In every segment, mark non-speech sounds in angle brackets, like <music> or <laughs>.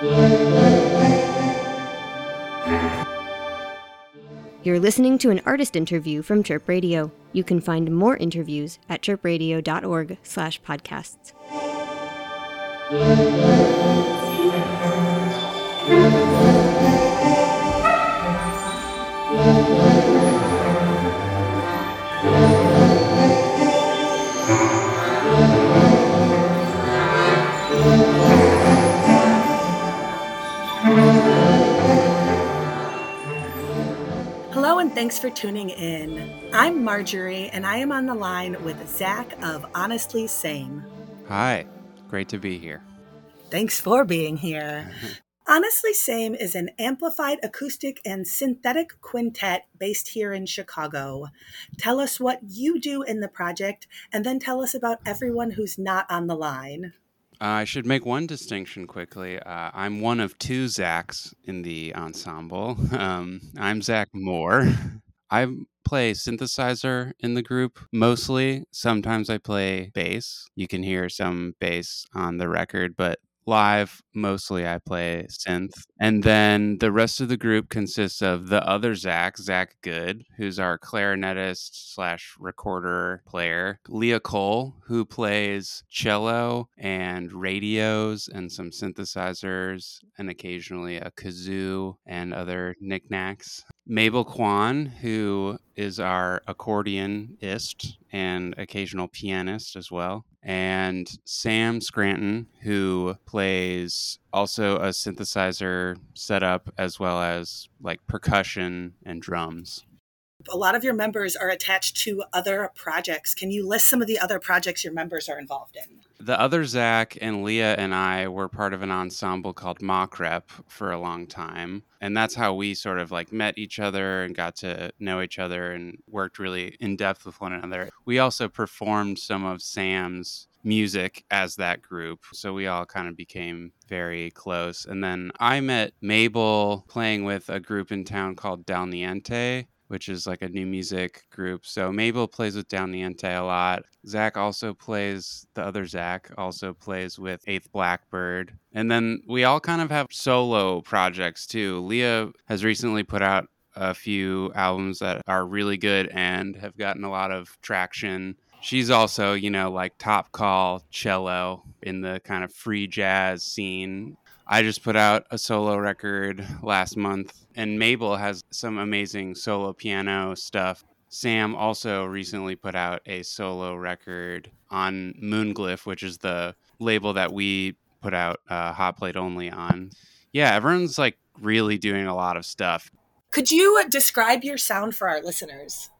You're listening to an artist interview from Chirp Radio. You can find more interviews at chirpradio.org thanks for tuning in. I'm Marjorie, and I am on the line with Zach of Honestly Same. Hi, great to be here. Thanks for being here. <laughs> Honestly Same is an amplified acoustic and synthetic quintet based here in Chicago. Tell us what you do in the project, and then tell us about everyone who's not on the line. I should make one distinction quickly. Uh, I'm one of two Zachs in the ensemble. <laughs> Um, I'm Zach Moore. <laughs> I play synthesizer in the group mostly. Sometimes I play bass. You can hear some bass on the record, but live mostly i play synth and then the rest of the group consists of the other zach zach good who's our clarinetist slash recorder player Lia Kohl who plays cello and radios and some synthesizers and occasionally a kazoo and other knickknacks Mabel Kwan, who is our accordionist and occasional pianist as well, and Sam Scranton, who plays also a synthesizer setup as well as like percussion and drums. A lot of your members are attached to other projects. Can you list some of the other projects your members are involved in? The other Zach and Lia and I were part of an ensemble called Mocrep for a long time. And that's how we sort of like met each other and got to know each other and worked really in depth with one another. We also performed some of Sam's music as that group. So we all kind of became very close. And then I met Mabel playing with a group in town called Dal Niente which is like a new music group. So Mabel plays with Dal Niente a lot. Zach also plays, the other Zach also plays with Eighth Blackbird. And then we all kind of have solo projects too. Lia has recently put out a few albums that are really good and have gotten a lot of traction. She's also, you know, like top call cello in the kind of free jazz scene. I just put out a solo record last month, and Mabel has some amazing solo piano stuff. Sam also recently put out a solo record on Moonglyph, which is the label that we put out uh, Hot Plate Only on. Yeah, everyone's like really doing a lot of stuff. Could you describe your sound for our listeners?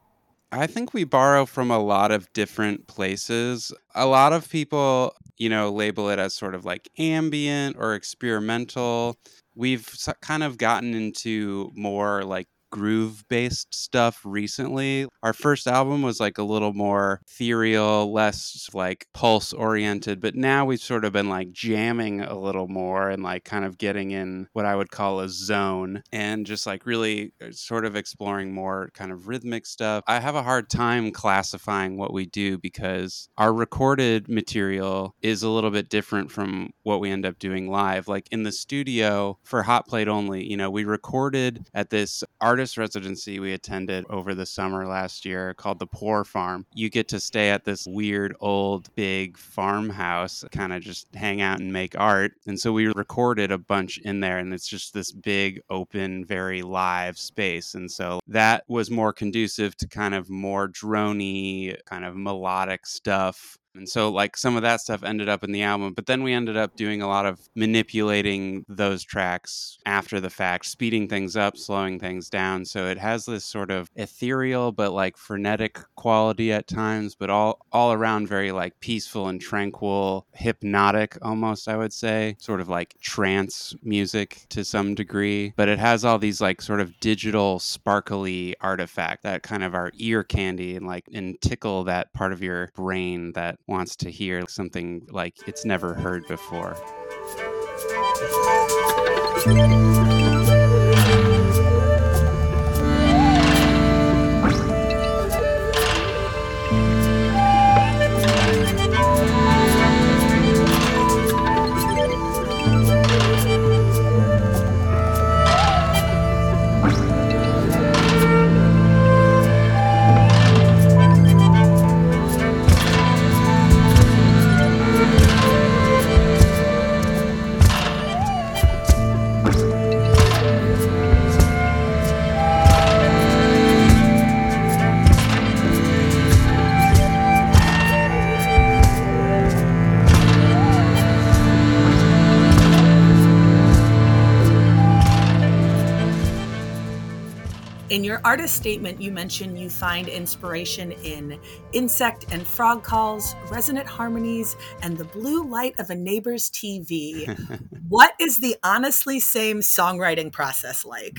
I think we borrow from a lot of different places. A lot of people, you know, label it as sort of like ambient or experimental. We've kind of gotten into more like groove based stuff recently. Our first album was like a little more ethereal, less like pulse oriented, but now we've sort of been like jamming a little more and like kind of getting in what I would call a zone and just like really uh, sort of exploring more kind of rhythmic stuff. I have a hard time classifying what we do because our recorded material is a little bit different from what we end up doing live. Like in the studio for Hot Plate Only, you know, we recorded at this art artist residency we attended over the summer last year called the Poor Farm. You get to stay at this weird old big farmhouse, kind of just hang out and make art. And so we recorded a bunch in there, and it's just this big, open, very live space. And so that was more conducive to kind of more drony, kind of melodic stuff and so, like, some of that stuff ended up in the album, but then we ended up doing a lot of manipulating those tracks after the fact, speeding things up, slowing things down. So it has this sort of ethereal but like frenetic quality at times, but all all around very like peaceful and tranquil, hypnotic almost, I would say, sort of like trance music to some degree. But it has all these like sort of digital, sparkly artifact that kind of are ear candy and like and tickle that part of your brain that wants to hear something like it's never heard before. In your artist statement, you mention you find inspiration in insect and frog calls, resonant harmonies, and the blue light of a neighbor's TV. <laughs> what is the honestly same songwriting process like?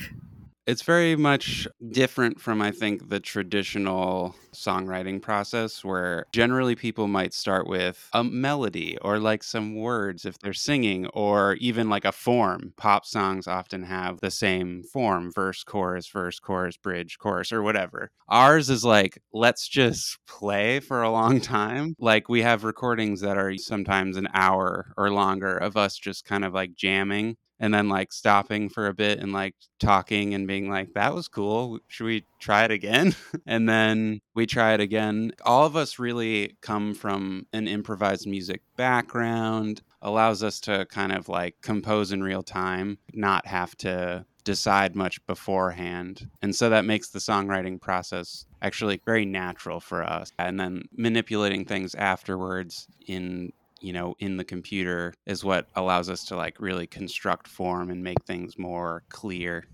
It's very much different from, I think, the traditional songwriting process where generally people might start with a melody or like some words if they're singing or even like a form. Pop songs often have the same form verse, chorus, verse, chorus, bridge, chorus, or whatever. Ours is like, let's just play for a long time. Like we have recordings that are sometimes an hour or longer of us just kind of like jamming and then like stopping for a bit and like talking and being like that was cool. Should we try it again? <laughs> And then we try it again. All of us really come from an improvised music background allows us to kind of like compose in real time not have to decide much beforehand. And so that makes the songwriting process actually very natural for us. And then manipulating things afterwards in you know in the computer is what allows us to like really construct form and make things more clear.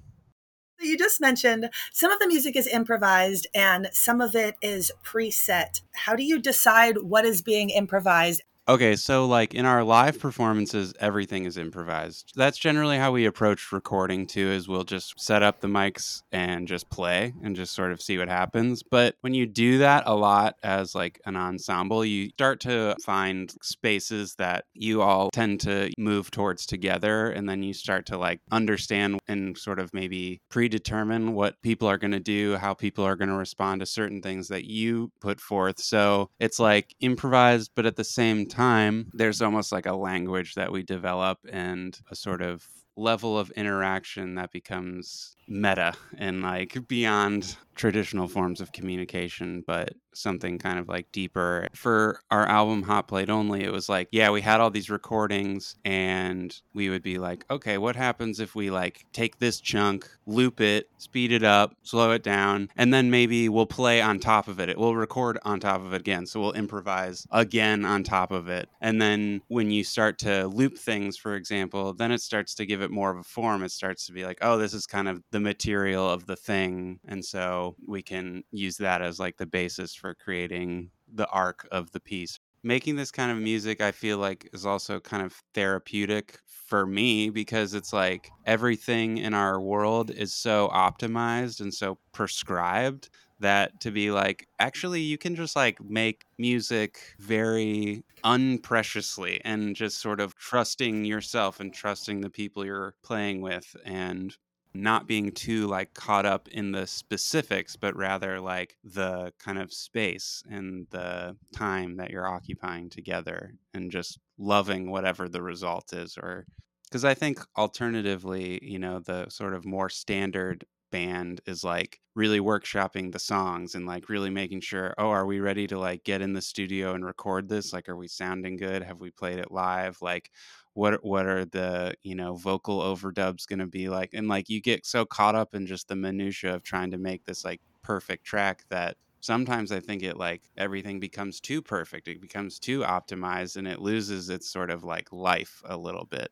You just mentioned some of the music is improvised and some of it is preset. How do you decide what is being improvised Okay, so like in our live performances, everything is improvised. That's generally how we approach recording too, is we'll just set up the mics and just play and just sort of see what happens. But when you do that a lot as like an ensemble, you start to find spaces that you all tend to move towards together. And then you start to like understand and sort of maybe predetermine what people are going to do, how people are going to respond to certain things that you put forth. So it's like improvised, but at the same time, time, there's almost like a language that we develop and a sort of level of interaction that becomes meta and like beyond traditional forms of communication, but something kind of like deeper. For our album Hot Plate Only, it was like, yeah, we had all these recordings and we would be like, okay, what happens if we like take this chunk, loop it, speed it up, slow it down, and then maybe we'll play on top of it. It will record on top of it again. So we'll improvise again on top of it. And then when you start to loop things, for example, then it starts to give it more of a form. It starts to be like, oh, this is kind of the material of the thing. And so we can use that as like the basis for creating the arc of the piece. Making this kind of music, I feel like, is also kind of therapeutic for me because it's like everything in our world is so optimized and so prescribed that to be like actually you can just like make music very unpreciously and just sort of trusting yourself and trusting the people you're playing with and not being too like caught up in the specifics but rather like the kind of space and the time that you're occupying together and just loving whatever the result is or because i think alternatively you know the sort of more standard band is like really workshopping the songs and like really making sure oh are we ready to like get in the studio and record this? Like are we sounding good? Have we played it live? Like what what are the you know vocal overdubs going to be like and like you get so caught up in just the minutia of trying to make this like perfect track that sometimes i think it like everything becomes too perfect it becomes too optimized and it loses its sort of like life a little bit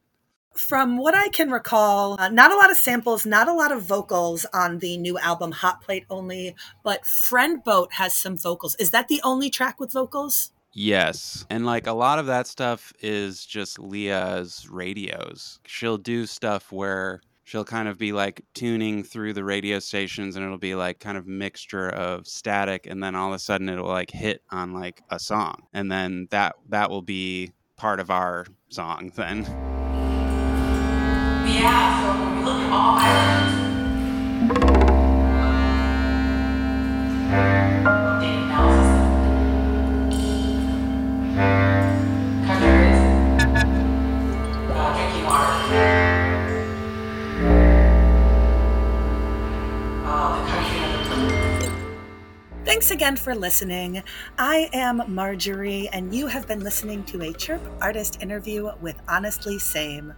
from what I can recall, uh, not a lot of samples, not a lot of vocals on the new album Hot Plate Only, but Friend Boat has some vocals. Is that the only track with vocals? Yes. And like a lot of that stuff is just Lia's radios. She'll do stuff where she'll kind of be like tuning through the radio stations and it'll be like kind of mixture of static and then all of a sudden it'll like hit on like a song. And then that that will be part of our song then. Yeah, so Thanks again for listening. I am Marjorie, and you have been listening to a Chirp Artist interview with Honestly Same.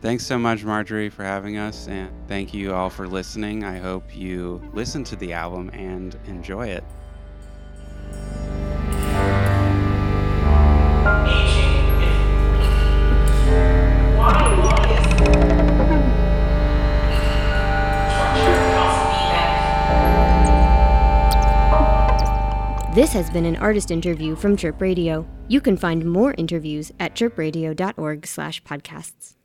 Thanks so much, Marjorie, for having us, and thank you all for listening. I hope you listen to the album and enjoy it. This has been an artist interview from Chirp Radio. You can find more interviews at chirpradio.org/podcasts.